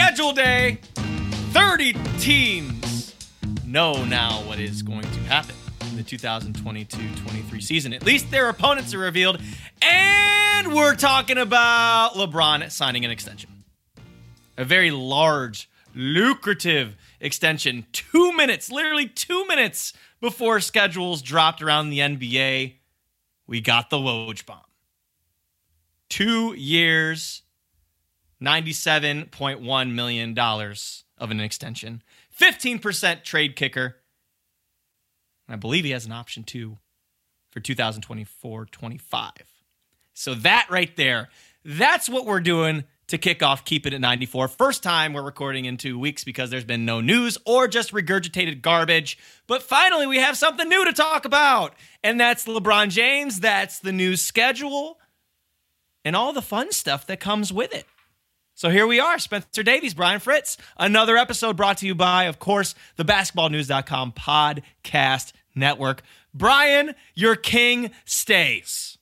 Schedule day. 30 teams know now what is going to happen in the 2022-23 season. At least their opponents are revealed. And we're talking about LeBron signing an extension. A very large, lucrative extension. Two minutes, literally two minutes before schedules dropped around the NBA, we got the Woj bomb. Two years, $97.1 million of an extension, 15% trade kicker. I believe he has an option too for 2024 25. So that right there, that's what we're doing to kick off Keep It at 94. First time we're recording in two weeks because there's been no news or just regurgitated garbage. But finally, we have something new to talk about. And that's LeBron James. That's the new schedule and all the fun stuff that comes with it. So here we are, Spencer Davies, Brian Fritz. Another episode brought to you by, of course, the basketballnews.com podcast network. Brian, your king stays.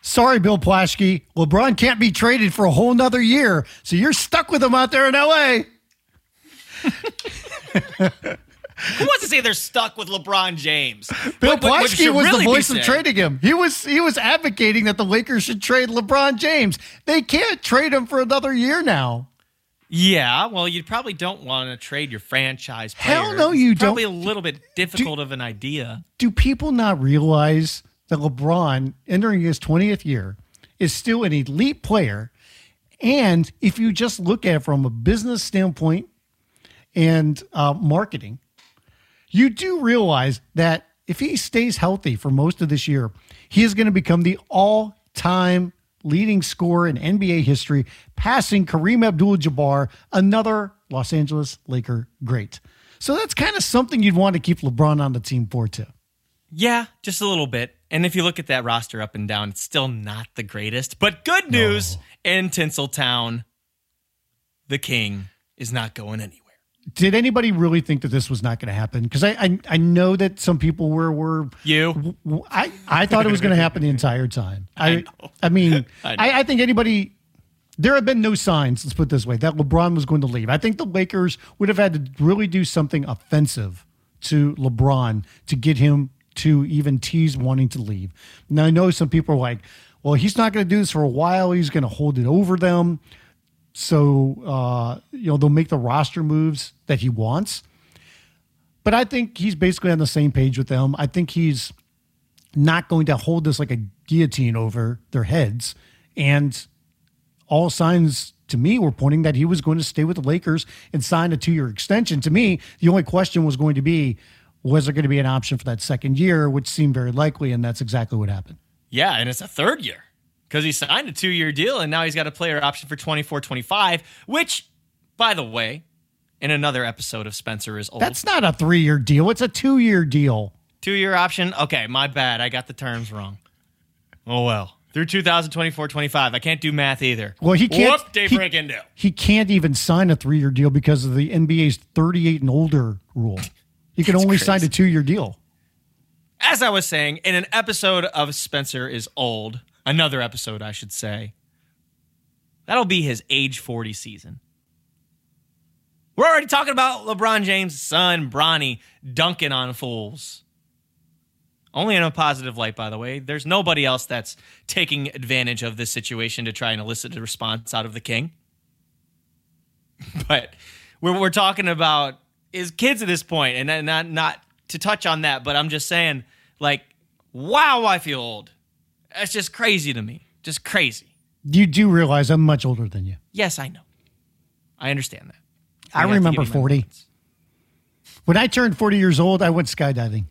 Sorry, Bill Plaschke. LeBron can't be traded for a whole nother year, so you're stuck with him out there in LA. Who wants to say they're stuck with LeBron James? Bill Plaschke was really the voice of trading him. He was he was advocating that the Lakers should trade LeBron James. They can't trade him for another year now. Yeah, well, you probably don't want to trade your franchise player. Hell no, you It's don't. Probably a little bit difficult of an idea. Do people not realize that LeBron, entering his 20th year, is still an elite player? And if you just look at it from a business standpoint and uh, marketing, you do realize that if he stays healthy for most of this year, he is going to become the all time leading scorer in NBA history, passing Kareem Abdul Jabbar, another Los Angeles Laker great. So that's kind of something you'd want to keep LeBron on the team for, too. Yeah, just a little bit. And if you look at that roster up and down, it's still not the greatest. But good news in Tinseltown, the king is not going anywhere. Did anybody really think that this was not going to happen? Because I, I I know that some people were were You? I, I thought it was going to happen the entire time. I I, mean, I I. I, think anybody. There have been no signs, let's put it this way, that LeBron was going to leave. I think the Lakers would have had to really do something offensive to LeBron to get him to even tease wanting to leave. Now, I know some people are like, well, he's not going to do this for a while. He's going to hold it over them. So, uh, you know, they'll make the roster moves that he wants. But I think he's basically on the same page with them. I think he's not going to hold this like a guillotine over their heads. And all signs to me were pointing that he was going to stay with the Lakers and sign a two year extension. To me, the only question was going to be was there going to be an option for that second year, which seemed very likely. And that's exactly what happened. Yeah, and it's a third year because he signed a two year deal and now he's got a player option for 24 25, which, by the way, in another episode of Spencer is Old. That's not a three year deal, it's a two year deal. Two year option. Okay, my bad. I got the terms wrong. Oh well. Through 2024 25. I can't do math either. Well, he can't. Whoop, Dave he, he can't even sign a three year deal because of the NBA's 38 and older rule. He can only crazy. sign a two year deal. As I was saying, in an episode of Spencer is Old, another episode, I should say, that'll be his age 40 season. We're already talking about LeBron James' son, Bronny, dunking on fools Only in a positive light, by the way. There's nobody else that's taking advantage of this situation to try and elicit a response out of the king. But we're, we're talking about is kids at this point, and not not to touch on that, but I'm just saying, like, wow, I feel old. That's just crazy to me. Just crazy. You do realize I'm much older than you. Yes, I know. I understand that. I You remember give 40. moments. When I turned 40 years old, I went skydiving.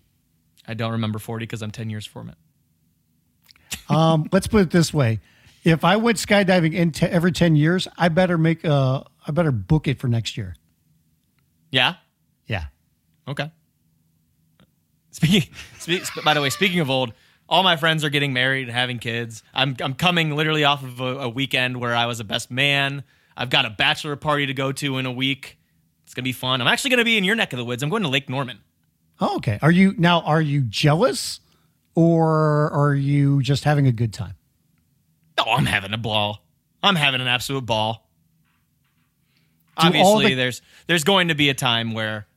I don't remember 40 because I'm 10 years from it. Um, let's put it this way: if I went skydiving in te- every 10 years, I better make a, I better book it for next year. Yeah? Yeah. Okay. Speaking, speak, by the way, speaking of old, all my friends are getting married and having kids. I'm I'm coming literally off of a, a weekend where I was a best man. I've got a bachelor party to go to in a week. It's gonna be fun. I'm actually gonna be in your neck of the woods. I'm going to Lake Norman. Oh, okay. Are you now? Are you jealous, or are you just having a good time? Oh, I'm having a ball. I'm having an absolute ball. all Obviously, the- there's there's going to be a time where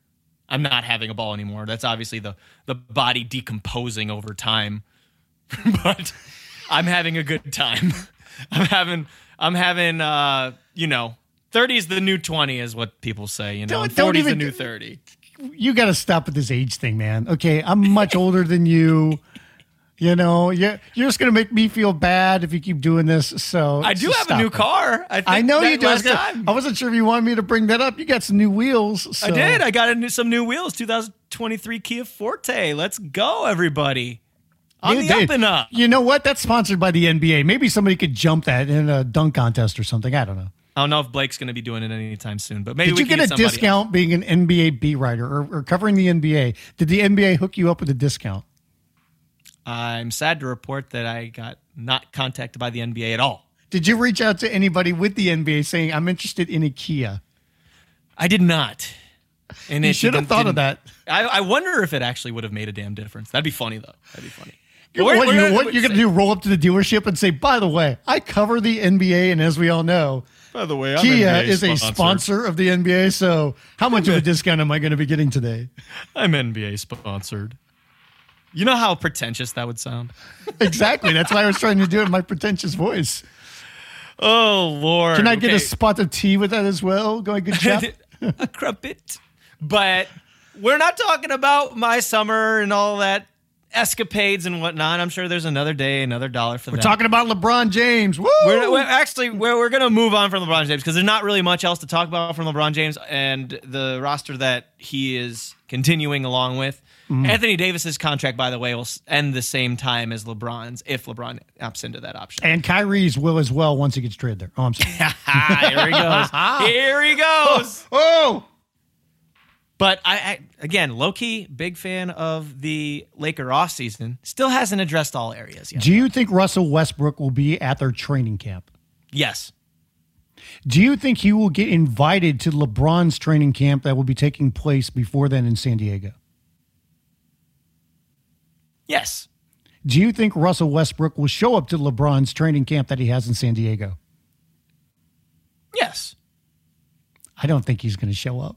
I'm not having a ball anymore. That's obviously the the body decomposing over time. but I'm having a good time. I'm having I'm having uh, you know, 30 is the new 20 is what people say, you know. Don't- 40 is the new 30. You got to stop with this age thing, man. Okay, I'm much older than you. You know, you're, you're just gonna make me feel bad if you keep doing this. So I do have a new it. car. I, think I know you do. I last was- time. I wasn't sure if you wanted me to bring that up. You got some new wheels. So. I did. I got a new, some new wheels. 2023 Kia Forte. Let's go, everybody. On Dude, the they- up and up. You know what? That's sponsored by the NBA. Maybe somebody could jump that in a dunk contest or something. I don't know. I don't know if Blake's going to be doing it anytime soon, but maybe Did you can get a discount being an NBA beat writer or, or covering the NBA? Did the NBA hook you up with a discount? I'm sad to report that I got not contacted by the NBA at all. Did you reach out to anybody with the NBA saying, I'm interested in a Kia? I did not. And You should have thought of that. I, I wonder if it actually would have made a damn difference. That'd be funny though. That'd be funny. What you, what you're going to do? Roll up to the dealership and say, by the way, I cover the NBA, and as we all know, By the way, I'm Kia NBA is a sponsor of the NBA. So, how much of a discount am I going to be getting today? I'm NBA sponsored. You know how pretentious that would sound? exactly. That's why I was trying to do it in my pretentious voice. Oh Lord! Can I get a spot of tea with that as well? Going good job. a crumpet. But we're not talking about my summer and all that escapades and whatnot. I'm sure there's another day, another dollar for that. We're talking about LeBron James. Woo! We're, we're actually we're, we're going to move on from LeBron James because there's not really much else to talk about from LeBron James and the roster that he is continuing along with. Mm-hmm. Anthony Davis's contract, by the way, will end the same time as LeBron's if LeBron opts into that option. and Kyrie's will as well once he gets traded there. Oh, I'm sorry. Here he goes. Here he goes. oh, But I, I again, low key, big fan of the Laker off season. Still hasn't addressed all areas yet. do you think Russell Westbrook will be at their training camp? yes. Do you think he will get invited to LeBron's training camp that will be taking place before then in San Diego? Yes. Do you think Russell Westbrook will show up to LeBron's training camp that he has in San Diego? Yes. I don't think he's going to show up.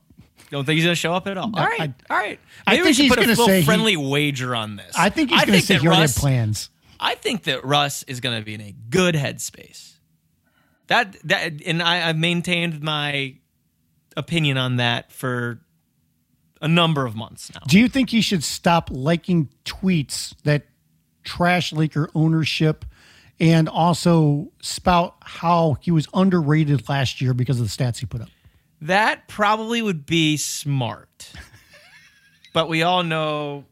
Don't think he's going to show up at all. All right. I- all right. I Maybe we should he's put a little say he- friendly wager on this. I think he's going to say that he already Russ, had plans. I think that Russ is going to be in a good headspace. That that and I, I've maintained my opinion on that for a number of months now. Do you think he should stop liking tweets that trash Laker ownership and also spout how he was underrated last year because of the stats he put up? That probably would be smart. but we all know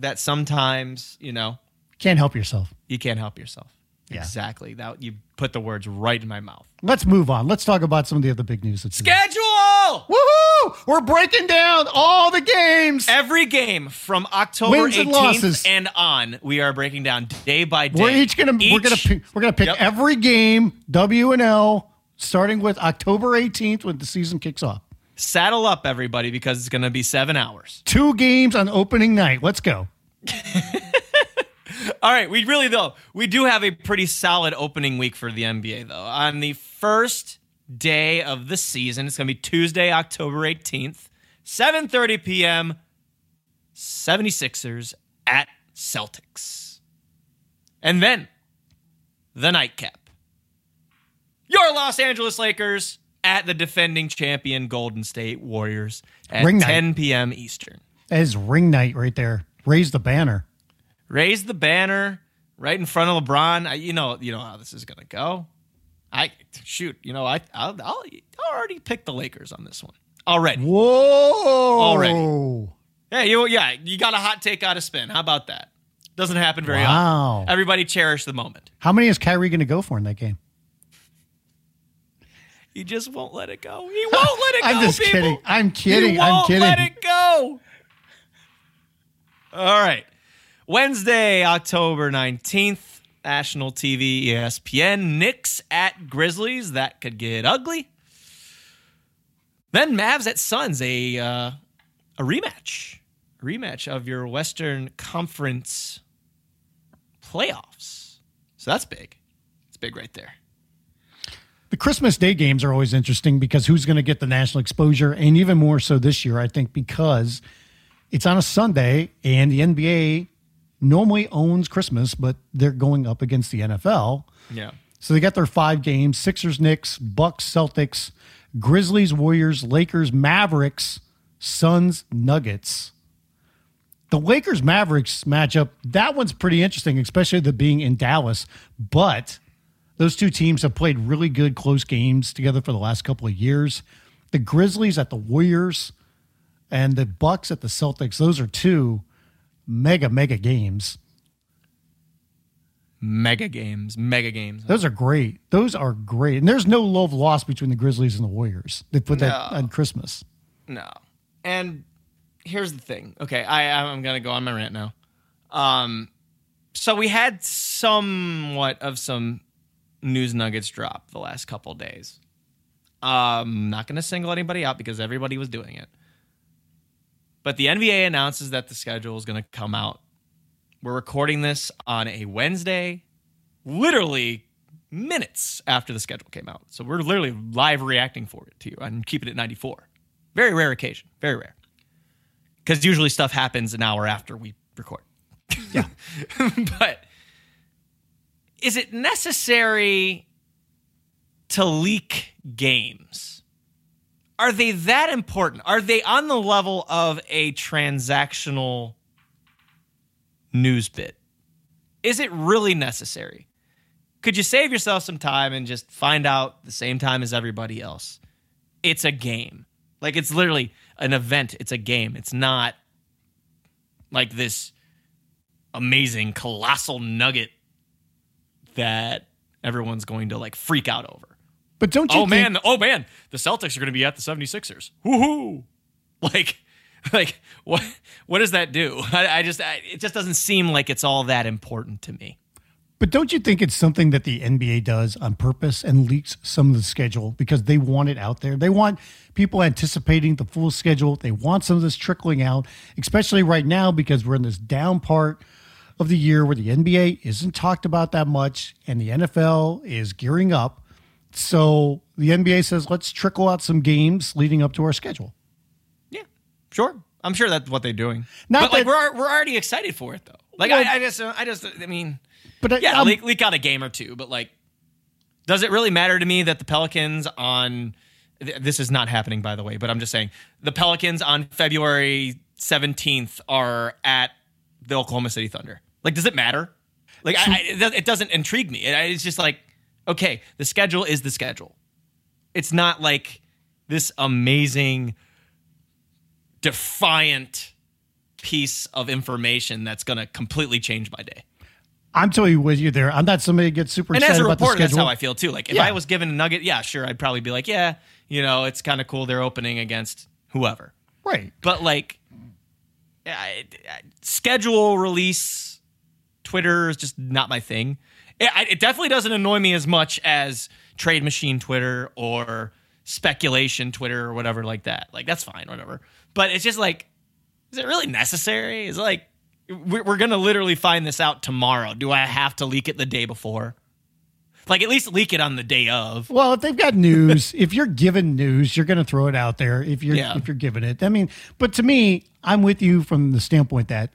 that sometimes, you know, Can't help yourself. you can't help yourself. Yeah. Exactly. That you put the words right in my mouth. Let's move on. Let's talk about some of the other big news. That's Schedule Woohoo! We're breaking down all the games. every game from October Wins and 18th losses. and on. We are breaking down day by day. We're each gonna we're gonna pick, we're gonna pick Yep. every game W and L starting with October 18th when the season kicks off. saddle up everybody because it's going to be 7 hours. Two games on opening night. Let's go. All right, we really though we do have a pretty solid opening week for the NBA though. On the first day of the season, it's going to be Tuesday, October 18th, 7:30 p.m. 76ers at Celtics. And then the nightcap. Your Los Angeles Lakers at the defending champion Golden State Warriors at Ring night. 10 p.m. Eastern. That is ring night right there. Raise the banner. Raise the banner right in front of LeBron. I, you know, you know how this is gonna go. I shoot. You know, I I'll, I'll, I'll already pick the Lakers on this one already. Whoa! Already. Yeah, you yeah, you got a hot take out of spin. How about that? Doesn't happen very Wow. often. Everybody cherish the moment. How many is Kyrie going to go for in that game? He just won't let it go. He won't let it go. I'm just people. kidding. I'm kidding. He I'm won't kidding. let it go. All right. Wednesday, October 19th, national TV, ESPN. Knicks at Grizzlies. That could get ugly. Then Mavs at Suns, a uh, a rematch. A rematch of your Western Conference playoffs. So that's big. It's big right there. The Christmas Day games are always interesting because who's going to get the national exposure, and even more so this year, I think, because it's on a Sunday and the NBA normally owns Christmas, but they're going up against the NFL. Yeah. So they got their five games Sixers, Knicks, Bucks, Celtics, Grizzlies, Warriors, Lakers, Mavericks, Suns, Nuggets. The Lakers Mavericks matchup, that one's pretty interesting, especially the being in Dallas. But those two teams have played really good close games together for the last couple of years. The Grizzlies at the Warriors and the Bucks at the Celtics, those are two mega, mega games. Mega games. Mega games. Those are great. Those are great. And there's no love lost between the Grizzlies and the Warriors. They put that No. on Christmas. No. And here's the thing. Okay, I I'm gonna go on my rant now. Um, so we had somewhat of some news nuggets drop the last couple days. Um, not gonna single anybody out because everybody was doing it. But the NBA announces that the schedule is gonna come out. We're recording this on a Wednesday, literally minutes after the schedule came out. So we're literally live reacting for it to you and keep it at 94. Very rare occasion. Very rare. Because usually stuff happens an hour after we record. Yeah. but is it necessary to leak games? Are they that important? Are they on the level of a transactional news bit? Is it really necessary? Could you save yourself some time and just find out the same time as everybody else? It's a game. Like it's literally an event. It's a game. It's not like this amazing colossal nugget that everyone's going to like freak out over. But don't you oh, think Oh think, man, oh man, the Celtics are going to be at the 76ers. Woohoo! Like like what what does that do? I, I just I, it just doesn't seem like it's all that important to me. But don't you think it's something that the NBA does on purpose and leaks some of the schedule because they want it out there? They want people anticipating the full schedule. They want some of this trickling out, especially right now because we're in this down part of the year where the NBA isn't talked about that much and the NFL is gearing up. So the NBA says, let's trickle out some games leading up to our schedule. Yeah, sure. I'm sure that's what they're doing. Not but like we're we're already excited for it though. Like Well- I, I just I just I mean But I- yeah, leak, leak out a game or two, but like, does it really matter to me that the Pelicans on this is not happening by the way, but I'm just saying the Pelicans on February 17th are at the Oklahoma City Thunder. Like, does it matter? Like, I, I, it does- it doesn't intrigue me. It- it's just like, okay, the schedule is the schedule. It's not like this amazing, defiant piece of information that's going to completely change my day. I'm totally with you there. I'm not somebody that gets super And excited as a about the reporter, that's schedule. how I feel too. Like if Yeah. I was given a nugget, yeah, sure, I'd probably be like, yeah, you know, it's kind of cool. They're opening against whoever. right. But like, I, I- schedule release, Twitter is just not my thing. It, it definitely doesn't annoy me as much as trade machine Twitter or speculation Twitter or whatever like that. Like that's fine, whatever. But it's just like, is it really necessary? Is like we're, we're gonna literally find this out tomorrow? Do I have to leak it the day before? Like at least leak it on the day of. Well, if they've got news, if you're given news, you're going to throw it out there. If you're Yeah. if you're given it, I mean, but to me, I'm with you from the standpoint that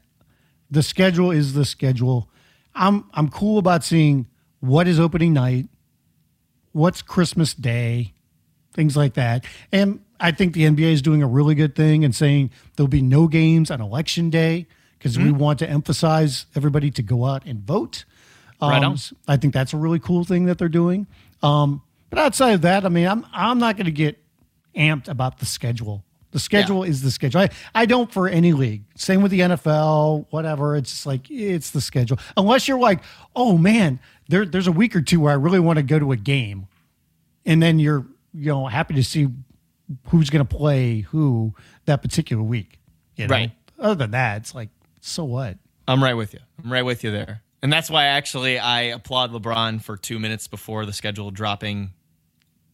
the schedule is the schedule. I'm I'm cool about seeing what is opening night, what's Christmas Day, things like that. And I think the NBA is doing a really good thing and saying there'll be no games on election day because we want to emphasize everybody to go out and vote. Right Um, on. I think that's a really cool thing that they're doing. Um, but outside of that, I mean, I'm I'm not going to get amped about the schedule. The schedule is the schedule. I, I don't for any league. Same with the NFL, whatever. It's just like it's the schedule. Unless you're like, oh man, there, there's a week or two where I really want to go to a game, and then you're you know happy to see who's going to play who that particular week. You know? Right. Other than that, it's like so what? I'm right with you. I'm right with you there. And that's why actually I applaud LeBron for two minutes before the schedule dropping,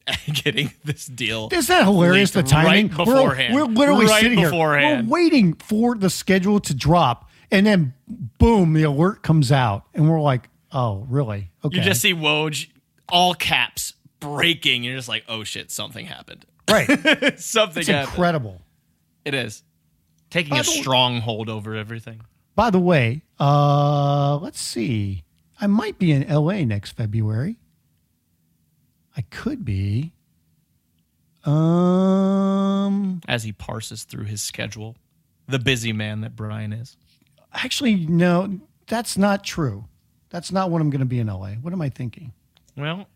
getting this deal. Is that hilarious? The timing. right We're- beforehand. We're, literally Right sitting beforehand. here. We're waiting for the schedule to drop, and then boom, the alert comes out, and we're like, "Oh, really? Okay." You just see Woj, all caps, breaking. You're just like, oh shit, something happened. right. something It's happened. incredible. It is. Taking By a stronghold over everything. By the way, uh, let's see. I might be in LA next February. I could be. Um, As he parses through his schedule, the busy man that Brian is. actually, no, that's not true. That's not when I'm going to be in LA. What am I thinking? Well,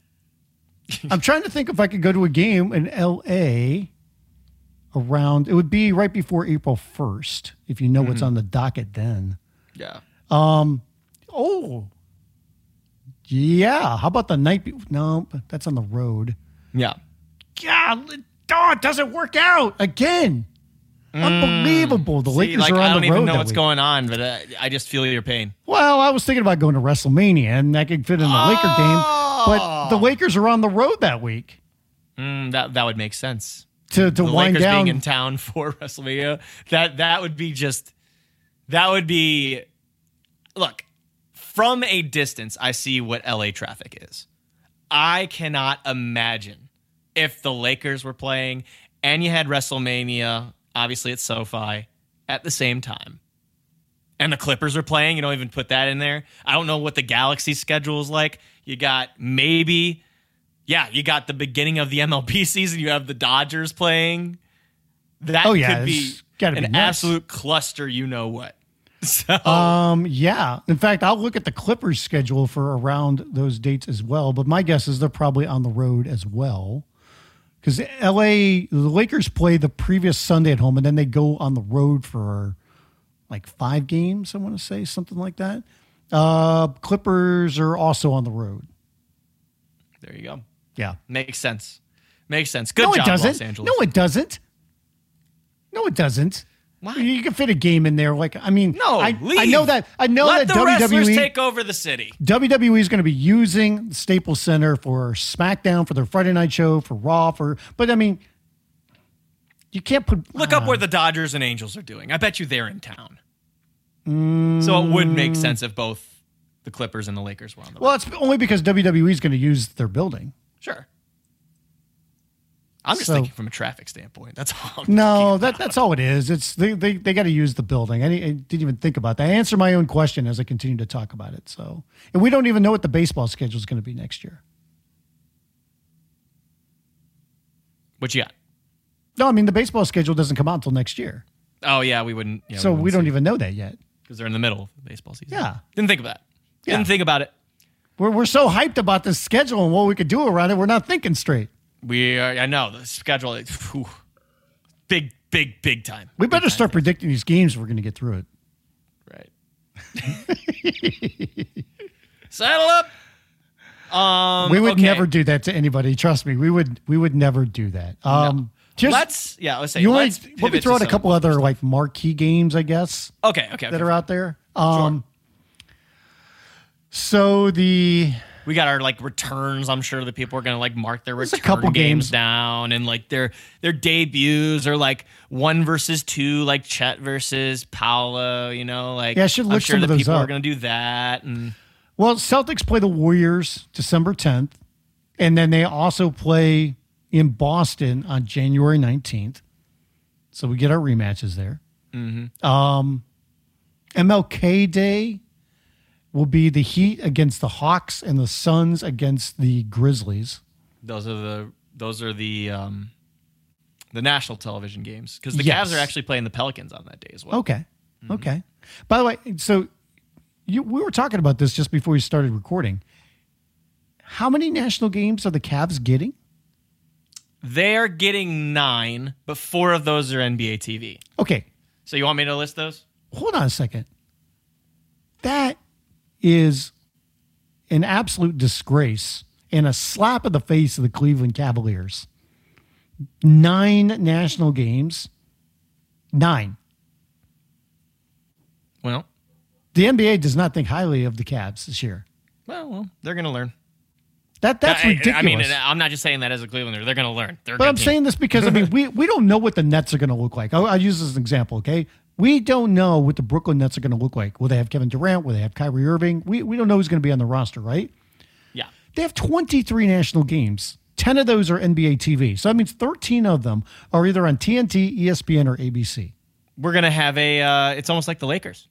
I'm trying to think if I could go to a game in LA around it would be right before April 1st if you know what's on the docket then. yeah. Um, oh. Yeah, how about the night be- No, that's on the road. Yeah. God, oh, it doesn't work out again. Unbelievable. The See, Lakers like, are on I don't the even road know what's week. going on, but uh, I just feel your pain. Well, I was thinking about going to WrestleMania and that could fit in a Laker game, but the Lakers are on the road that week Mm, that that would make sense. to to the wind Lakers down. being in town for WrestleMania. That that would be just that would be look from a distance. I see what LA traffic is. I cannot imagine if the Lakers were playing and you had WrestleMania, obviously at SoFi at the same time. And the Clippers are playing. You don't even put that in there. I don't know what the Galaxy schedule is like. You got maybe yeah, you got the beginning of the MLB season. You have the Dodgers playing. That Oh, yeah, could be it's be an absolute cluster. You know what? So Um, yeah. In fact, I'll look at the Clippers schedule for around those dates as well. But my guess is they're probably on the road as well. Because LA, the Lakers play the previous Sunday at home and then they go on the road for like five games, I want to say, something like that. Uh, Clippers are also on the road. there you go. Yeah. Makes sense. Makes sense. Good no, job, it doesn't. Los Angeles. No, it doesn't. No, it doesn't. Why? You can fit a game in there. Like, I mean, no, I. I know that. I know Let that the WWE wrestlers take over the city. WWE is going to be using the Staples Center for SmackDown, for their Friday night show, for Raw, for. But I mean, you can't put. Look up uh, where the Dodgers and Angels are doing. I bet you they're in town. So it would make mm. sense if both the Clippers and the Lakers were on the Well, it's only because WWE is going to use their building. Sure. I'm just So- thinking from a traffic standpoint. That's all. I'm No, that that's all it is. It's they they, they got to use the building. I, I didn't even think about that. I answer my own question as I continue to talk about it. So, and we don't even know what the baseball schedule is going to be next year. What you got? No, I mean the baseball schedule doesn't come out until next year, Oh yeah, we wouldn't. Yeah, so we don't even know that yet. because they're in the middle of the baseball season. Yeah. Didn't think of that. Yeah. Didn't think about it. We're we're so hyped about this schedule and what we could do around it. We're not thinking straight. We are, I know the schedule. is, whew, big, big, big time. We Big better time start thing. predicting these games. if We're going to get through it. Right. Saddle up. Um, we would okay. never do that to anybody. Trust me. We would we would never do that. Um, just let's yeah. Let's say you want let's let me throw out a couple other like marquee games, I guess, Okay, okay. that okay. are out there. Um, so the We got our like returns. I'm sure that people are gonna like mark their There's a couple games games. down, and like their their debuts are like one versus two, like Chet versus Paolo. You know, like Yeah, I should I'm look sure some of that people are gonna do that, and well, Celtics play the Warriors December 10th, and then they also play in Boston on January 19th. So we get our rematches there. Mm-hmm. Um, MLK Day will be the Heat against the Hawks and the Suns against the Grizzlies. Those are the those are the um, the national television games because the Yes. Cavs are actually playing the Pelicans on that day as well. Okay. Okay. By the way, so you we were talking about this just before we started recording. How many national games are the Cavs getting? They are getting nine, but four of those are NBA TV. Okay. So you want me to list those? Hold on a second. That is an absolute disgrace and a slap in the face of the Cleveland Cavaliers. Nine national games. Nine. Well, The NBA does not think highly of the Cavs this year. well, well they're going to learn. That that's I- I- ridiculous. I mean, I'm not just saying that as a Clevelander. They're going to learn. They're But I'm team. saying this because I mean we we don't know what the Nets are going to look like. I'll, I'll use this as an example. Okay, we don't know what the Brooklyn Nets are going to look like. Will they have Kevin Durant? Will they have Kyrie Irving? We we don't know who's going to be on the roster, right? yeah. They have 23 national games. 10 of those are NBA TV. So that means 13 of them are either on TNT, ESPN, or ABC. we're gonna have a. Uh, it's almost like the Lakers,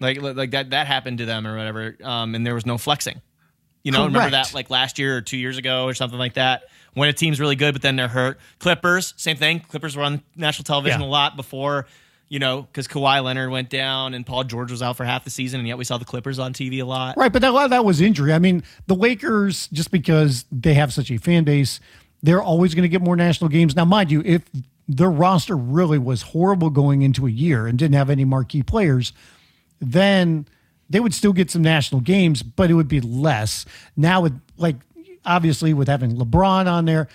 like like that that happened to them or whatever, um, and there was no flexing. You know, remember that like last year or two years ago or something like that. When a team's really good, but then they're hurt. Clippers, same thing. Clippers were on national television Yeah. a lot before, you know, because Kawhi Leonard went down and Paul George was out for half the season, and yet we saw the Clippers on TV a lot. Right, but a lot of that was injury. I mean, the Lakers, just because they have such a fan base, they're always going to get more national games. Now, mind you, if their roster really was horrible going into a year and didn't have any marquee players, then they would still get some national games, but it would be less. Now, with like obviously with having LeBron on there,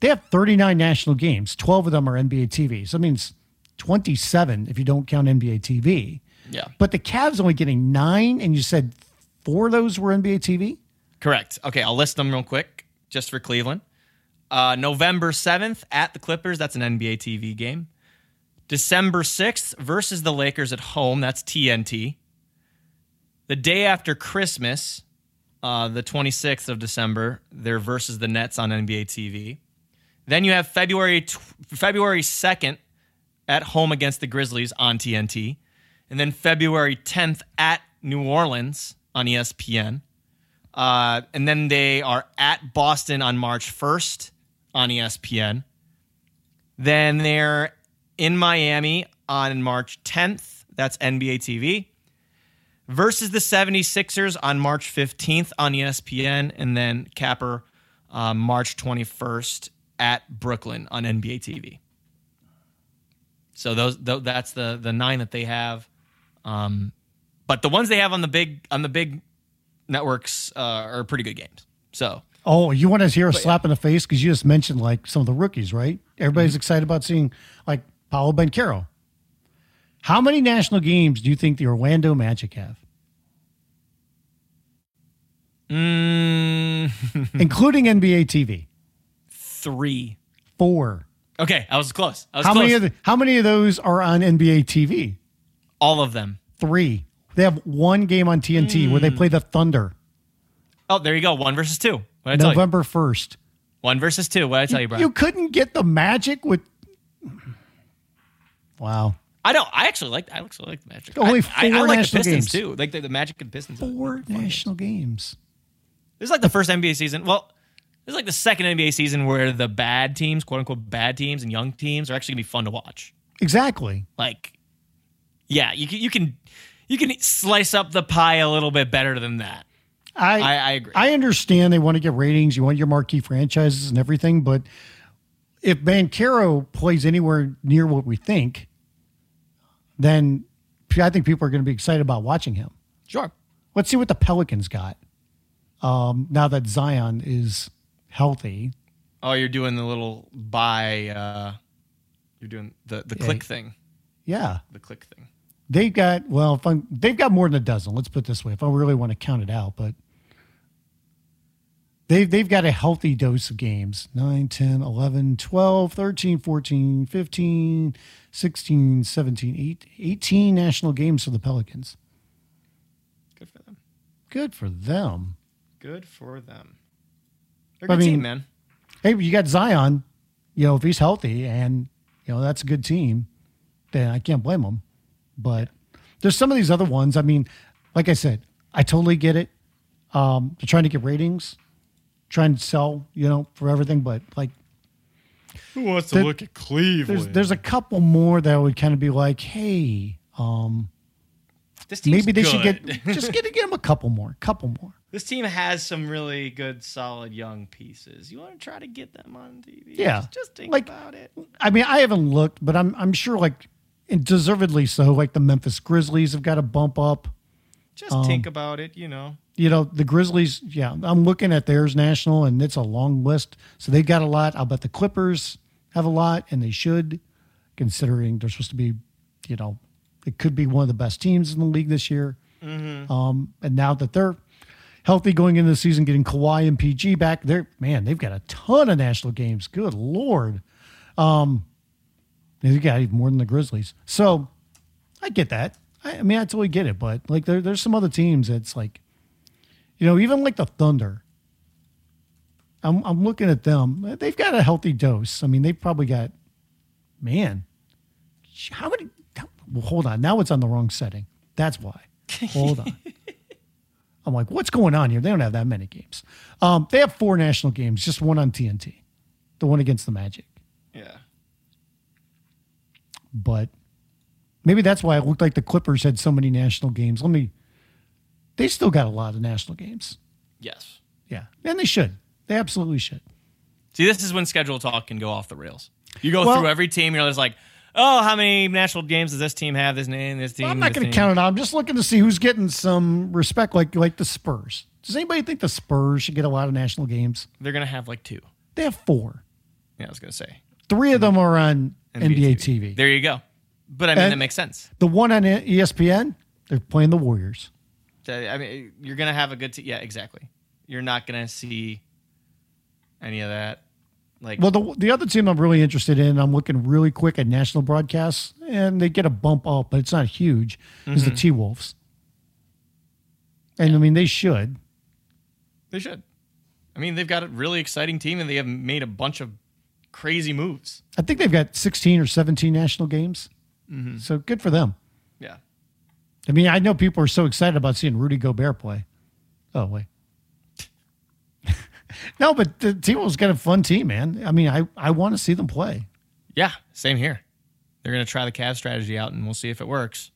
they have 39 national games. 12 of them are NBA TV. So that means 27 if you don't count NBA TV. Yeah. But the Cavs only getting nine, and you said four of those were NBA TV. Correct. Okay, I'll list them real quick just for Cleveland. Uh, November 7th at the Clippers. That's an NBA TV game. December 6th versus the Lakers at home. That's TNT. The day after Christmas, uh, the 26th of December, they're versus the Nets on NBA TV. Then you have February tw- February 2nd at home against the Grizzlies on TNT. And then February 10th at New Orleans on ESPN. Uh, and then they are at Boston on March 1st on ESPN. Then they're in Miami on March 10th. That's NBA TV. Versus the 76ers on March 15th on ESPN. And then Capper uh, March 21st at Brooklyn on NBA TV. So those th- that's the the nine that they have. Um, but the ones they have on the big on the big networks uh, are pretty good games. So Oh, you want to hear a slap in the face because you just mentioned like some of the rookies, right? Everybody's excited about seeing like Paolo Banchero. How many national games do you think the Orlando Magic have, mm, including NBA TV? three. Four. Okay, I was close. I was How close. many of the, How many of those are on NBA TV? All of them. Three. They have one game on TNT where they hmm. play the Thunder, Oh, there you go. One versus two. What I tell? November first. One versus two. What I tell you, Brian? You couldn't get the Magic with. Wow. I know. I actually like. I actually like the Magic. Only I, I, I four like national the Pistons games. too. Like the, the Magic and Pistons. Four national games. This is like the first NBA season. Well, this is like the second NBA season where the bad teams, quote unquote, bad teams and young teams are actually gonna be fun to watch. Exactly. Like, yeah, you can you can you can slice up the pie a little bit better than that. I, I- I agree. I understand they want to get ratings. You want your marquee franchises and everything, but if Banchero plays anywhere near what we think, then I think people are going to be excited about watching him. Sure. Let's see what the Pelicans got. Um, now that Zion is healthy, Oh, you're doing the little buy. Uh, you're doing the the click thing. yeah, The click thing. they've got well, if I'm, they've got more than a dozen. Let's put it this way: if I really want to count it out, but They've, they've got a healthy dose of games 9, 10, 11, 12, 13, 14, 15, 16, 17, 8, 18 national games for the Pelicans. Good for them. Good for them. Good for them. They're a I good mean- team, man. Hey, you got Zion, you know, if he's healthy and, you know, that's a good team, then I can't blame them. But there's some of these other ones. I mean, like I said, I totally get it. Um, they're trying to get ratings, trying to sell, you know, for everything. But like, Who wants to There- look at Cleveland? there's there's a couple more that would kind of be like, hey, um, this maybe they should get just get to get them a couple more, couple more. This team has some really good, solid young pieces. You want to try to get them on TV? Yeah. just, just think Like- about it. I mean, I haven't looked, but I'm I'm sure like, and deservedly so. Like the Memphis Grizzlies have got to bump up. Just Um, think about it. You know, you know, the Grizzlies, yeah, I'm looking at theirs national and it's a long list. So they've got a lot. I'll bet the Clippers have a lot and they should, considering they're supposed to be, you know, it could be one of the best teams in the league this year. Um, and now that they're healthy going into the season, getting Kawhi and PG back, they're, man, they've got a ton of national games. Good Lord. Um, they've got even more than the Grizzlies. So I get that. I, I mean, I totally get it, but like there, there's some other teams that's like, you know, even like the Thunder. I'm I'm looking at them. They've got a healthy dose. I mean, they've probably got, man, how many? Hold on. Now it's on the wrong setting. That's why. Hold on. I'm like, what's going on here? They don't have that many games. Um, they have four national games, just one on TNT, the one against the Magic. yeah. But maybe that's why it looked like the Clippers had so many national games. Let me. They still got a lot of national games. Yes. Yeah, and they should. They absolutely should. See, this is when schedule talk can go off the rails. You go Well- through every team, you're just like, oh, how many national games does this team have? This name, this team. Well, I'm not going to count it out. I'm just looking to see who's getting some respect, like like the Spurs. Does anybody think the Spurs should get a lot of national games? They're gonna have like two. They have four. Yeah, I was gonna say Three of them are on NBA, TV. There you go. But I mean, And- that makes sense. The one on ESPN, they're playing the Warriors. I mean, you're gonna have a good team. Yeah, exactly. You're not gonna see any of that. Like, Well, the the other team I'm really interested in, I'm looking really quick at national broadcasts, and they get a bump up, but it's not huge. Is Mm-hmm. the T Wolves, and I mean they should. they should. I mean, they've got a really exciting team, and they have made a bunch of crazy moves. I think they've got 16 or 17 national games, Mm-hmm. so good for them. Yeah. I mean, I know people are so excited about seeing Rudy Gobert play. Oh wait, no, but the T Wolves got a fun team, man. I mean, I I want to see them play. Yeah. Same here. They're gonna try the Cavs strategy out, and we'll see if it works.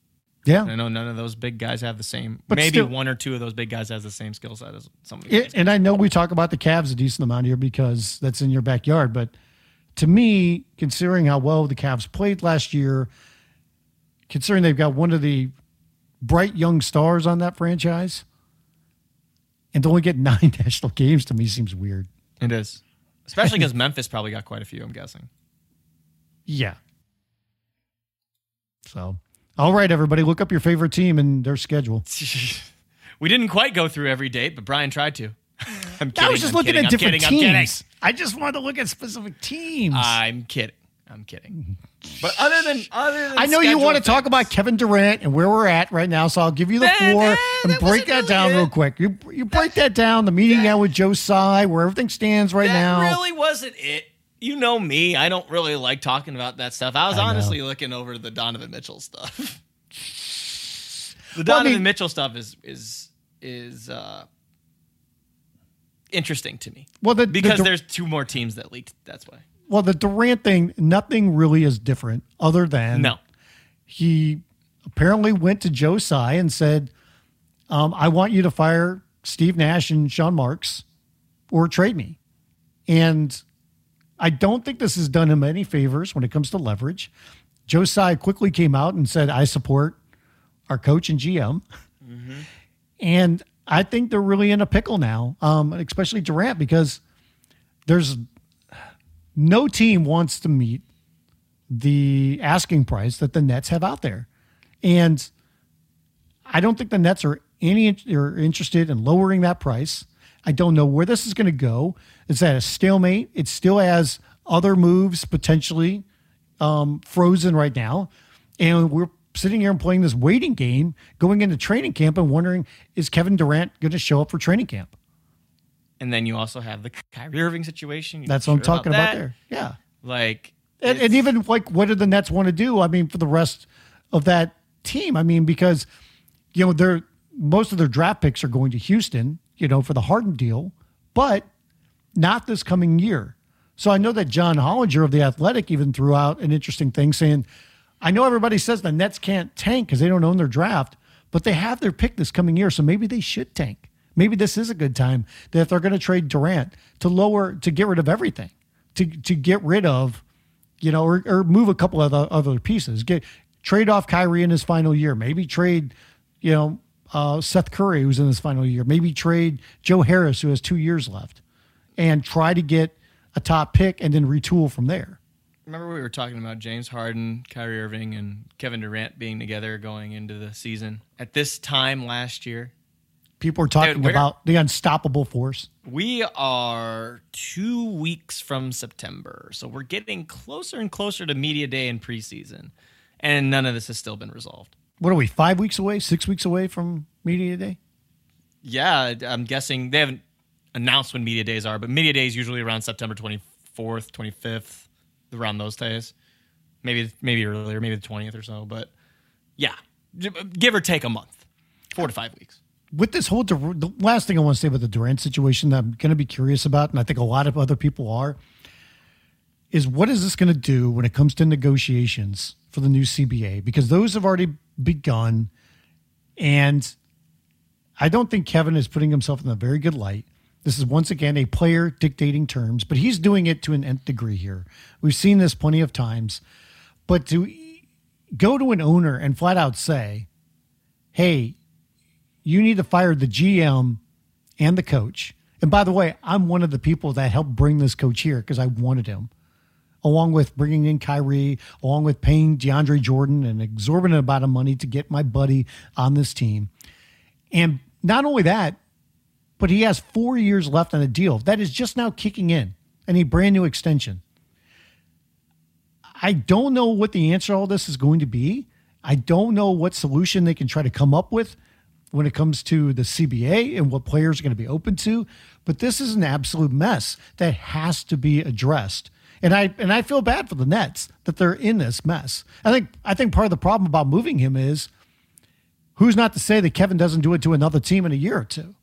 Yeah, I know none of those big guys have the same. But maybe still- one or two of those big guys has the same skill set as some of It, and I know we talk about the Cavs a decent amount here because that's in your backyard. But to me, considering how well the Cavs played last year, considering they've got one of the bright young stars on that franchise, and to only get nine national games to me seems weird. It is, especially because Memphis probably got quite a few. I'm guessing. Yeah. So, all right, everybody, look up your favorite team and their schedule. we didn't quite go through every date, but Brian tried to. I'm kidding. I was just I'm looking kidding, at I'm different kidding, teams. I just wanted to look at specific teams. I'm kidding. I'm kidding. But other than other than I know you want to talk about Kevin Durant and where we're at right now, so I'll give you the That- floor that- and that break that really down it. real quick. You you break that down. The meeting now with Joe Tsai, where everything stands right that now. really wasn't it. You know me. I don't really like talking about that stuff. I was I know. honestly looking over the Donovan Mitchell stuff. the Well, I Donovan mean- Mitchell stuff is is is uh interesting to me. well, the, the Because Dur- there's two more teams that leaked. That's why. Well the Durant thing, nothing really is different other than No. he apparently went to Joe Tsai and said, um, "I want you to fire Steve Nash and Sean Marks, or trade me." And I don't think this has done him any favors when it comes to leverage. Joe Tsai quickly came out and said, "I support our coach and GM," and I think they're really in a pickle now, um, especially Durant because there's no team wants to meet the asking price that the Nets have out there. And I don't think the Nets are any are interested in lowering that price. I don't know where this is going to go. Is that a stalemate. It still has other moves potentially um, frozen right now, and we're sitting here and playing this waiting game, going into training camp and wondering is Kevin Durant going to show up for training camp? And then you also have the Kyrie Irving situation. You That's what I'm talking about, that? there. Yeah. Like, And, and even like, what do the Nets want to do? I mean, for the rest of that team. I mean, because you know they're most of their draft picks are going to Houston, you know, for the Harden deal, but not this coming year. So I know that John Hollinger of the Athletic even threw out an interesting thing saying, I know everybody says the Nets can't tank because they don't own their draft, but they have their pick this coming year, so maybe they should tank. Maybe this is a good time that if they're going to trade Durant to lower to get rid of everything, to to get rid of, you know, or, or move a couple of the other pieces, get trade off Kyrie in his final year, maybe trade, you know, uh, Seth Curry who's in his final year, maybe trade Joe Harris who has two years left, and try to get a top pick and then retool from there. Remember we were talking about James Harden, Kyrie Irving, and Kevin Durant being together going into the season at this time last year. People are talking Dude, about the unstoppable force. We are two weeks from September, so we're getting closer and closer to media day and preseason, and none of this has still been resolved. What are we? Five weeks away? Six weeks away from media day? Yeah, I'm guessing they haven't announced when media days are, but media days usually around September 24th, 25th, around those days. Maybe maybe earlier, maybe the 20th or so, but yeah, give or take a month, four to five weeks. With this whole, the last thing I want to say about the Durant situation that I'm going to be curious about, and I think a lot of other people are, is what is this going to do when it comes to negotiations for the new CBA? Because those have already begun, and I don't think Kevin is putting himself in a very good light. This is once again a player dictating terms, but he's doing it to an nth degree here. We've seen this plenty of times. But to go to an owner and flat out say, hey, you need to fire the GM and the coach. And by the way, I'm one of the people that helped bring this coach here because I wanted him, along with bringing in Kyrie, along with paying DeAndre Jordan an exorbitant amount of money to get my buddy on this team. And not only that, but he has four years left on a deal that is just now kicking in and a brand new extension. I don't know what the answer to all this is going to be. I don't know what solution they can try to come up with when it comes to the CBA and what players are going to be open to. But this is an absolute mess that has to be addressed. And I and I feel bad for the Nets that they're in this mess. I think I think part of the problem about moving him is who's not to say that Kevin doesn't do it to another team in a year or two.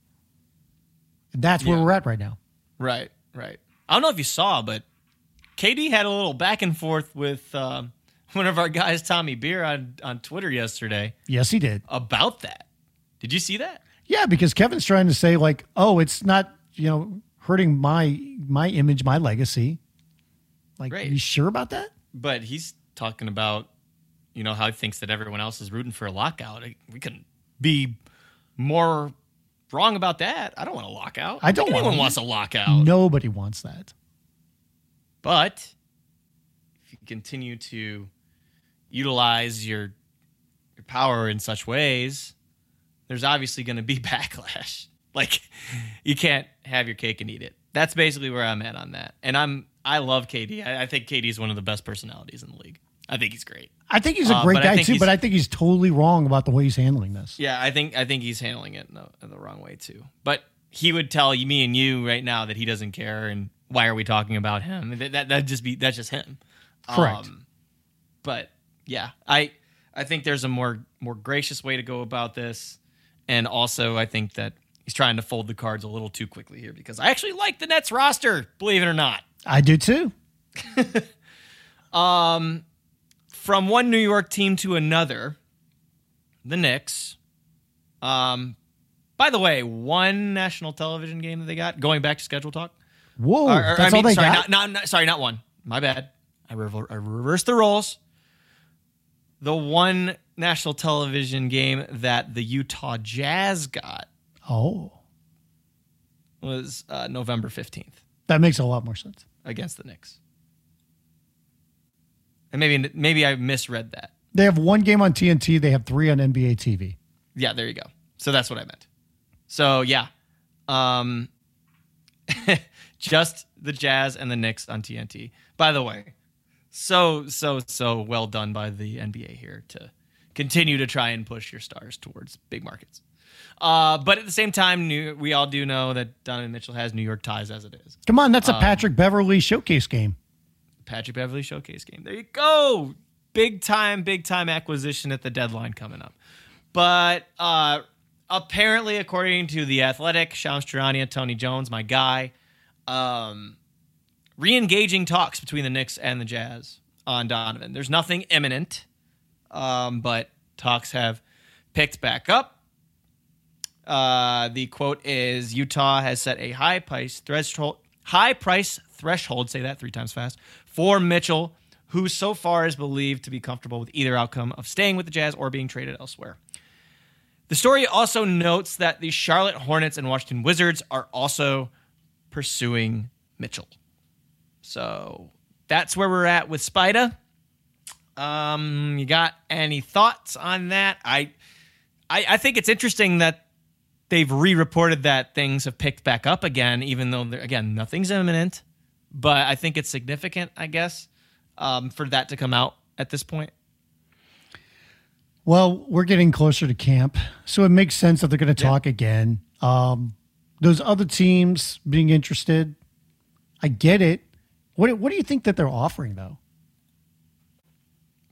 And that's where Yeah. we're at right now. Right, right. I don't know if you saw, but KD had a little back and forth with uh, one of our guys, Tommy Beer, on, on Twitter yesterday Yes, he did. about that. Did you see that? Yeah, because Kevin's trying to say like, oh, it's not you know hurting my my image, my legacy. Like, Right. you sure about that? But he's talking about, you know, how he thinks that everyone else is rooting for a lockout. We couldn't be more wrong about that. I don't want a lockout. I don't want anyone one. wants a lockout. Nobody wants that. But if you continue to utilize your your power in such ways, there's obviously going to be backlash. Like you can't have your cake and eat it. That's basically where I'm at on that. And I'm I love KD. I, I think KD is one of the best personalities in the league. I think he's great. I think he's a Uh, great I guy too, but I think he's totally wrong about the way he's handling this. Yeah, I think I think he's handling it in the, in the wrong way too. But he would tell you, me and you right now that he doesn't care, and why are we talking about him? That that that just be that's just him. Correct. Um, but yeah, I I think there's a more more gracious way to go about this, and also I think that he's trying to fold the cards a little too quickly here because I actually like the Nets roster, believe it or not. I do too. from one New York team to another, the Knicks. Um, by the way, one national television game that they got going back to schedule talk. Whoa, Or- or, that's I mean, all they sorry, got. not, not, not- sorry, not one. My bad. I, rever- I reversed the roles. The one national television game that the Utah Jazz got oh, was uh, November fifteenth that makes a lot more sense. against the Knicks. And maybe maybe I misread that. They have one game on TNT. They have three on NBA TV. Yeah, there you go. So that's what I meant. So yeah, um, just the Jazz and the Knicks on TNT. By the way, so so so well done by the NBA here to continue to try and push your stars towards big markets. Uh, but at the same time, New, we all do know that Donovan Mitchell has New York ties as it is. Come on, that's Um, a Patrick Beverley showcase game. Patrick Beverley showcase game. There you go. big time, big time acquisition at the deadline coming up. But uh, apparently, according to the Athletic, Shams Charania, Tony Jones, my guy, um, re-engaging talks between the Knicks and the Jazz on Donovan. There's nothing imminent, um, but talks have picked back up. Uh, the quote is Utah has set a high price threshold, high price threshold. Say that three times fast for Mitchell, who so far is believed to be comfortable with either outcome of staying with the Jazz or being traded elsewhere. The story also notes that the Charlotte Hornets and Washington Wizards are also pursuing Mitchell. So that's where we're at with Spida. Um, you got any thoughts on that? I, I, I think it's interesting that they've re-reported that things have picked back up again, even though again nothing's imminent. But I think it's significant, I guess, um, for that to come out at this point. Well, we're getting closer to camp, so it makes sense that they're going to talk yeah. again. Um, those other teams being interested, I get it. What What do you think that they're offering though?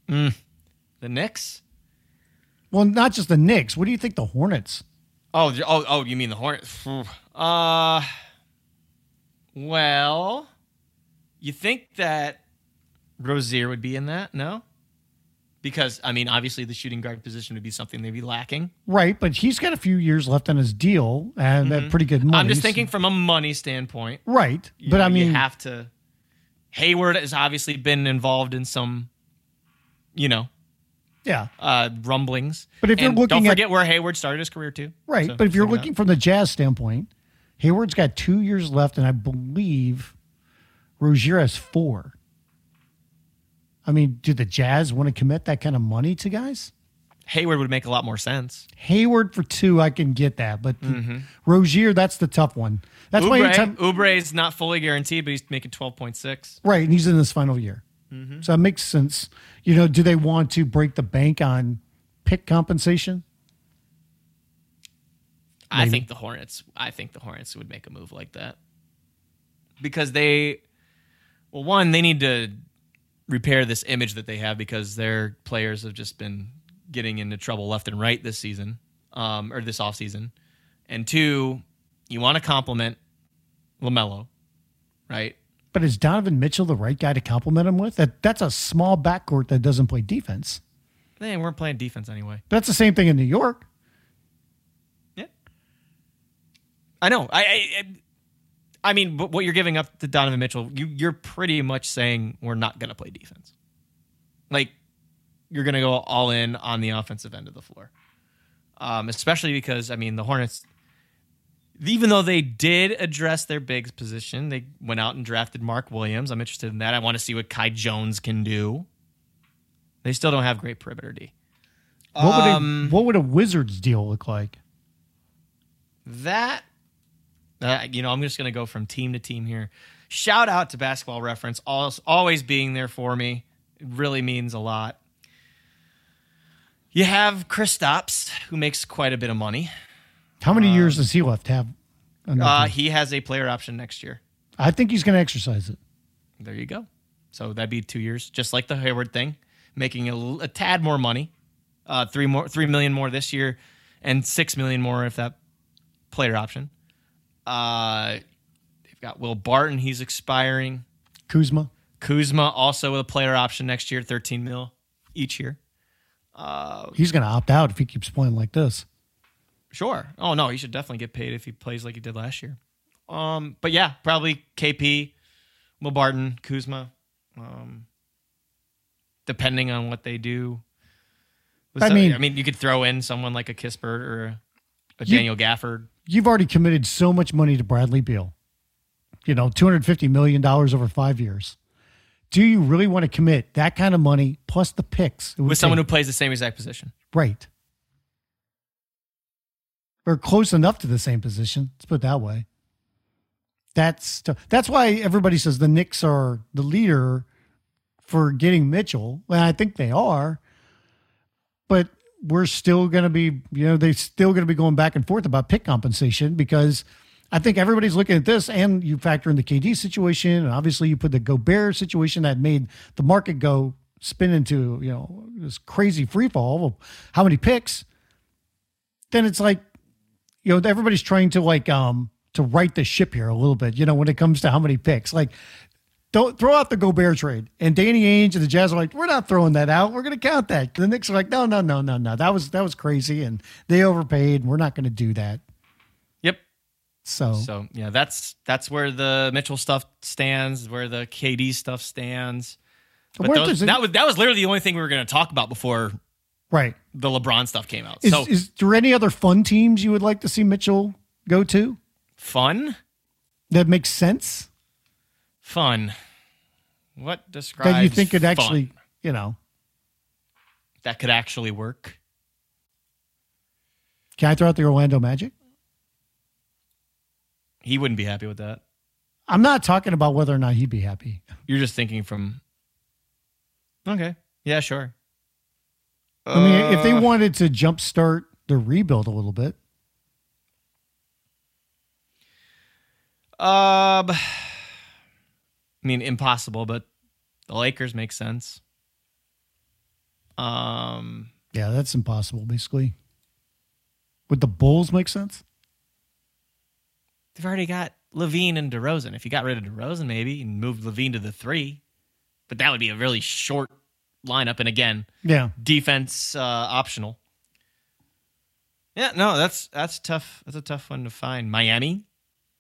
Mm, the Knicks. Well, not just the Knicks. What do you think the Hornets? Oh, oh, oh! You mean the Hornets? Uh, well, you think that Rozier would be in that? No, because I mean, obviously, the shooting guard position would be something they'd be lacking. Right, but he's got a few years left on his deal and mm-hmm. pretty good money. I'm just thinking from a money standpoint. Right, but know, I mean, you have to. Hayward has obviously been involved in some, you know, yeah, uh, rumblings. But if you're looking, don't forget at, where Hayward started his career too. Right, so, but if you're looking from the Jazz standpoint, Hayward's got two years left, and I believe Rozier has four. I mean, do the Jazz want to commit that kind of money to guys? Hayward would make a lot more sense. Hayward for two, I can get that, but mm-hmm. Rozier, that's the tough one. That's Oubre, why time, Oubre is not fully guaranteed, but he's making twelve point six. Right, and he's in his final year, mm-hmm. so that makes sense. You know, do they want to break the bank on pick compensation? Maybe. I think the Hornets. I think the Hornets would make a move like that because they, well, one, they need to repair this image that they have because their players have just been getting into trouble left and right this season um, or this offseason. And two, you want to compliment LaMelo, right? But is Donovan Mitchell the right guy to compliment him with? That that's a small backcourt that doesn't play defense. They weren't playing defense anyway. That's the same thing in New York. Yeah, I know. I, I, I mean, but what you're giving up to Donovan Mitchell, you you're pretty much saying we're not going to play defense. Like you're going to go all in on the offensive end of the floor, um, especially because I mean the Hornets even though they did address their bigs position, they went out and drafted Mark Williams. I'm interested in that. I want to see what Kai Jones can do. They still don't have great perimeter D. What would, um, a, what would a Wizards deal look like? That, uh, you know, I'm just going to go from team to team here. Shout out to Basketball Reference, always being there for me. It really means a lot. You have Kristaps, who makes quite a bit of money. How many um, years does he left have? Uh, he has a player option next year. I think he's going to exercise it. There you go. So that'd be two years, just like the Hayward thing, making a, a tad more money, uh, three more, three million more this year, and six million more if that player option. Uh, they've got Will Barton. He's expiring. Kuzma. Kuzma also with a player option next year, thirteen mil each year. Uh, he's going to opt out if he keeps playing like this. Sure. Oh no, he should definitely get paid if he plays like he did last year. Um, but yeah, probably KP, Will Barton, Kuzma. Um, depending on what they do. I mean, I mean, you could throw in someone like a Kispert or a, a you, Daniel Gafford. You've already committed so much money to Bradley Beal. You know, two hundred fifty million dollars over five years. Do you really want to commit that kind of money plus the picks with someone who plays the same exact position? Right or close enough to the same position. Let's put it that way. That's that's why everybody says the Knicks are the leader for getting Mitchell. And I think they are, but we're still going to be, you know, they're still going to be going back and forth about pick compensation because I think everybody's looking at this, and you factor in the KD situation, and obviously you put the Gobert situation that made the market go spin into you know this crazy free fall of how many picks, then it's like you know everybody's trying to like um to right the ship here a little bit. You know when it comes to how many picks, like don't throw out the Gobert trade. And Danny Ainge and the Jazz are like, we're not throwing that out. We're going to count that. The Knicks are like, no, no, no, no, no. That was that was crazy, and they overpaid. And we're not going to do that. So, So yeah, that's that's where the Mitchell stuff stands, where the KD stuff stands. But those- that was that was literally the only thing we were going to talk about before right. the LeBron stuff came out. Is, so is there any other fun teams you would like to see Mitchell go to fun, that makes sense? fun. What describes That you think could fun? actually, you know, that could actually work? can I throw out the Orlando Magic? He wouldn't be happy with that. I'm not talking about whether or not he'd be happy. You're just thinking from. Okay. Yeah. Sure. I mean, if they Uh, wanted to jumpstart the rebuild a little bit, Um, I mean, impossible, but the Lakers make sense. Um, yeah, that's impossible. Basically, would the Bulls make sense? They've already got LaVine and DeRozan. If you got rid of DeRozan, maybe and moved LaVine to the three, but that would be a really short lineup. And again, Yeah, defense uh, optional. Yeah, no, that's that's tough. That's a tough one to find. Miami,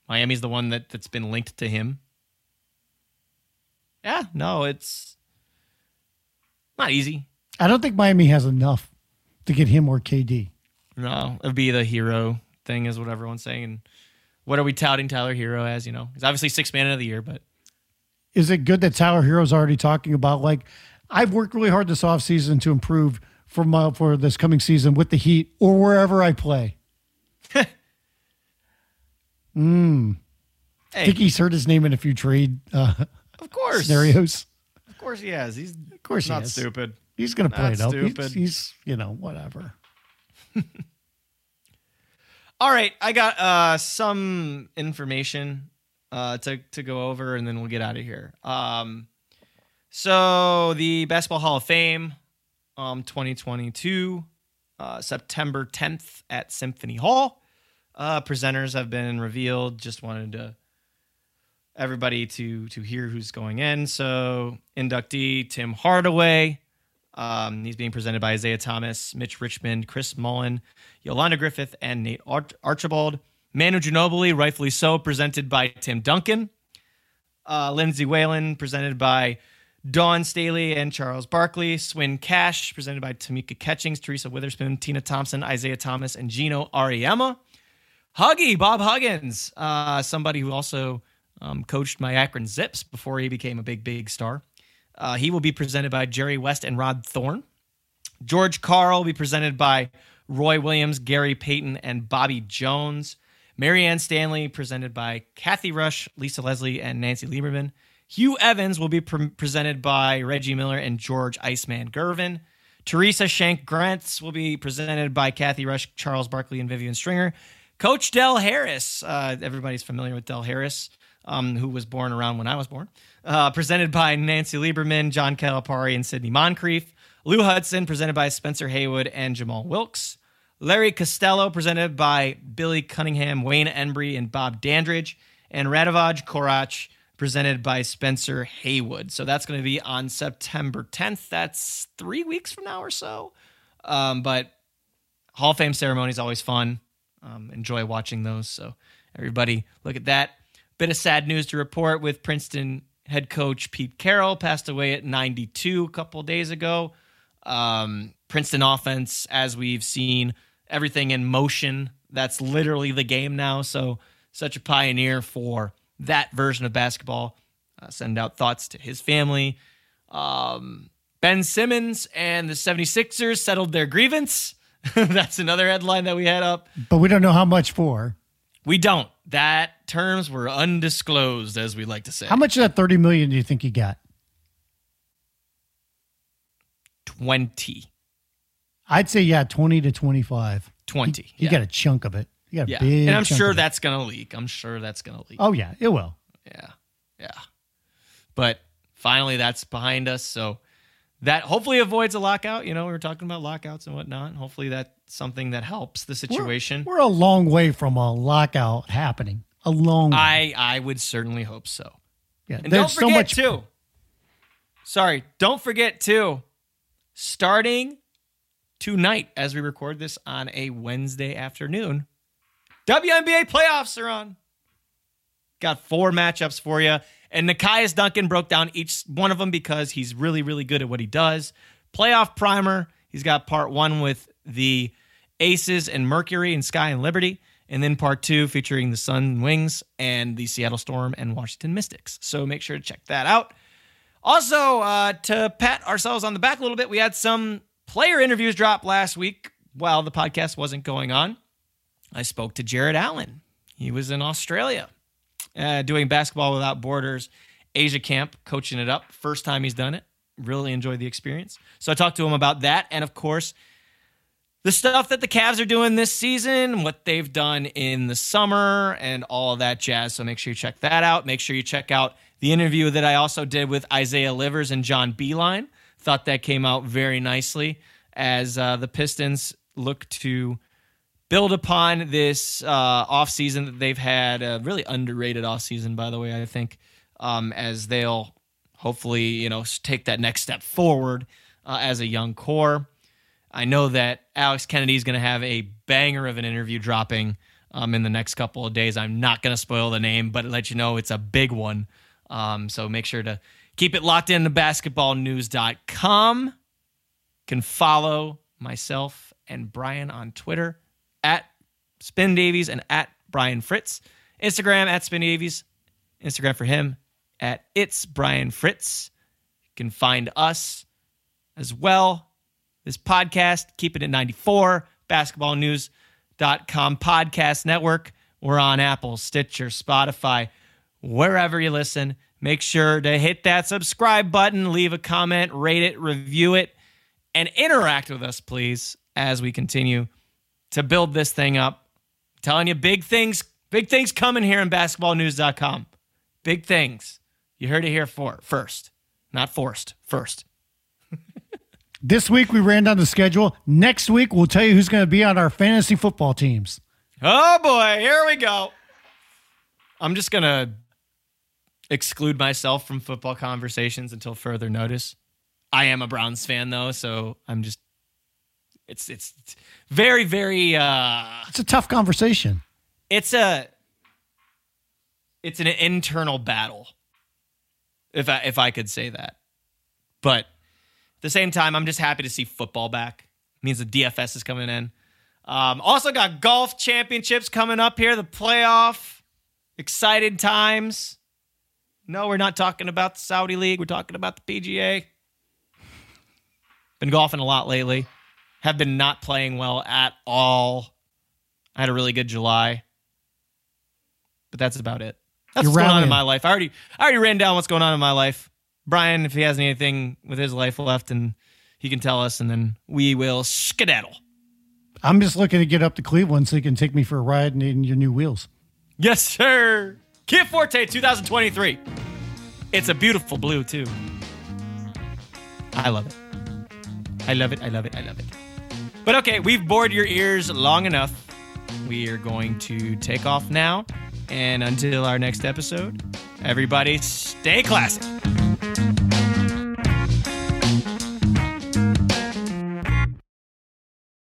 Miami's the one that that's been linked to him. Yeah, no, it's not easy. I don't think Miami has enough to get him or KD. No, it'd be the Herro thing, is what everyone's saying. What are we touting Tyler Herro as? You know, he's obviously six man of the year, but Is it good that Tyler Herro's already talking about like I've worked really hard this offseason to improve for my for this coming season with the Heat or wherever I play. mm. I think he's heard his name in a few trade uh, of course, scenarios. of course he has. He's Of course, not stupid. He's going to play Not it up. He's, stupid. he's, you know, whatever. All right, I got uh, some information uh, to to go over, and then we'll get out of here. Um, so the Basketball Hall of Fame, um, 2022, uh, September 10th at Symphony Hall. Uh, presenters have been revealed. Just wanted to everybody to to hear who's going in. So inductee Tim Hardaway. Um, he's being presented by Isiah Thomas, Mitch Richmond, Chris Mullin, Yolanda Griffith, and Nate Ar- Archibald. Manu Ginobili, rightfully so, presented by Tim Duncan. Uh, Lindsay Whalen, presented by Dawn Staley and Charles Barkley. Swin Cash, presented by Tamika Catchings, Teresa Weatherspoon, Tina Thompson, Isiah Thomas, and Geno Auriemma. Huggy, Bob Huggins, uh, somebody who also um, coached my Akron Zips before he became a big, big star. Uh, he will be presented by Jerry West and Rod Thorn. George Karl will be presented by Roy Williams, Gary Payton, and Bobby Jones. Marianne Stanley presented by Cathy Rush, Lisa Leslie, and Nancy Lieberman. Hugh Evans will be pre- presented by Reggie Miller and George Iceman Gervin. Theresa Shank Grentz will be presented by Cathy Rush, Charles Barkley, and Vivian Stringer. Coach Del Harris, uh, everybody's familiar with Del Harris, um, who was born around when I was born. Uh, presented by Nancy Lieberman, John Calipari, and Sidney Moncrief. Lou Hudson, presented by Spencer Haywood and Jamal Wilkes. Larry Costello, presented by Billy Cunningham, Wayne Embry, and Bob Dandridge. And Radivoj Korać, presented by Spencer Haywood. So that's going to be on September 10th. That's three weeks from now or so. Um, but Hall of Fame ceremony is always fun. Um, enjoy watching those. So everybody, look at that. Bit of sad news to report with Princeton head coach Pete Carril passed away at 92 a couple days ago. Um, Princeton offense, as we've seen, everything in motion. That's literally the game now. So such a pioneer for that version of basketball. Uh, send out thoughts to his family. Um, ben Simmons and the 76ers settled their grievance. That's another headline that we had up. But we don't know how much for. We don't. That terms were undisclosed, as we like to say. How much of that 30 million do you think he got? 20. I'd say, yeah, 20 to 25. 20. He yeah. got a chunk of it. He got a yeah. big And I'm sure it. that's going to leak. I'm sure that's going to leak. Oh, yeah, it will. Yeah. Yeah. But finally, that's behind us. So that hopefully avoids a lockout. You know, we were talking about lockouts and whatnot. Hopefully that's something that helps the situation. We're, we're a long way from a lockout happening. A long way. I I would certainly hope so. yeah, And there's don't forget so much too. Sorry, don't forget too. Starting tonight, as we record this on a Wednesday afternoon, WNBA playoffs are on. Got four matchups for you, and Nekias Duncan broke down each one of them because he's really, really good at what he does. Playoff primer. He's got part one with the Aces and Mercury and Sky and Liberty, and then part two featuring the Sun Wings and the Seattle Storm and Washington Mystics. So make sure to check that out. Also, uh, to pat ourselves on the back a little bit, we had some player interviews drop last week while the podcast wasn't going on. I spoke to Jarrett Allen. He was in Australia uh, doing Basketball Without Borders Asia Camp, coaching it up. First time he's done it. Really enjoyed the experience. So I talked to him about that. And of course, the stuff that the Cavs are doing this season, what they've done in the summer, and all of that jazz. So make sure you check that out. Make sure you check out the interview that I also did with Isaiah Livers and John Beeline. Thought that came out very nicely as uh, the Pistons look to build upon this uh, offseason that they've had. A really underrated offseason, by the way, I think, um, as they'll hopefully, you know, take that next step forward uh, as a young core. I know that Alex Kennedy is going to have a banger of an interview dropping um, in the next couple of days. I'm not going to spoil the name, but let you know it's a big one. Um, so make sure to keep it locked in to basketballnews.com. Can follow myself and Brian on Twitter at Spin Davies and at Brian Fritz. Instagram at Spin Davies. Instagram for him at It's Brian Fritz. You can find us as well. This podcast, keep it at 94, basketballnews.com podcast network. We're on Apple, Stitcher, Spotify, wherever you listen. Make sure to hit that subscribe button, leave a comment, rate it, review it, and interact with us, please, as we continue to build this thing up. telling you big things, big things coming here in basketballnews.com. Big things. You heard it here for first, not forced, first. This week we ran down the schedule. Next week we'll tell you who's going to be on our fantasy football teams. Oh boy, here we go. I'm just going to exclude myself from football conversations until further notice. I am a Browns fan though, so I'm just it's it's very very uh It's a tough conversation. it's a it's an internal battle if I if I could say that. But at the same time, I'm just happy to see football back. It means the DFS is coming in. Um, also got golf championships coming up here, the playoff. Excited times. No, we're not talking about the Saudi League. We're talking about the PGA. Been golfing a lot lately. Have been not playing well at all. I had a really good July. But that's about it. That's You're what's going on in my life. I already I already ran down what's going on in my life. Brian, if he has anything with his life left and he can tell us and then we will skedaddle. I'm just looking to get up to Cleveland so you can take me for a ride in- in your new wheels. Yes, sir. Kia Forte 2023. It's a beautiful blue too. I love it. I love it. I love it. I love it. But okay, we've bored your ears long enough. We are going to take off now. And until our next episode, everybody stay classic.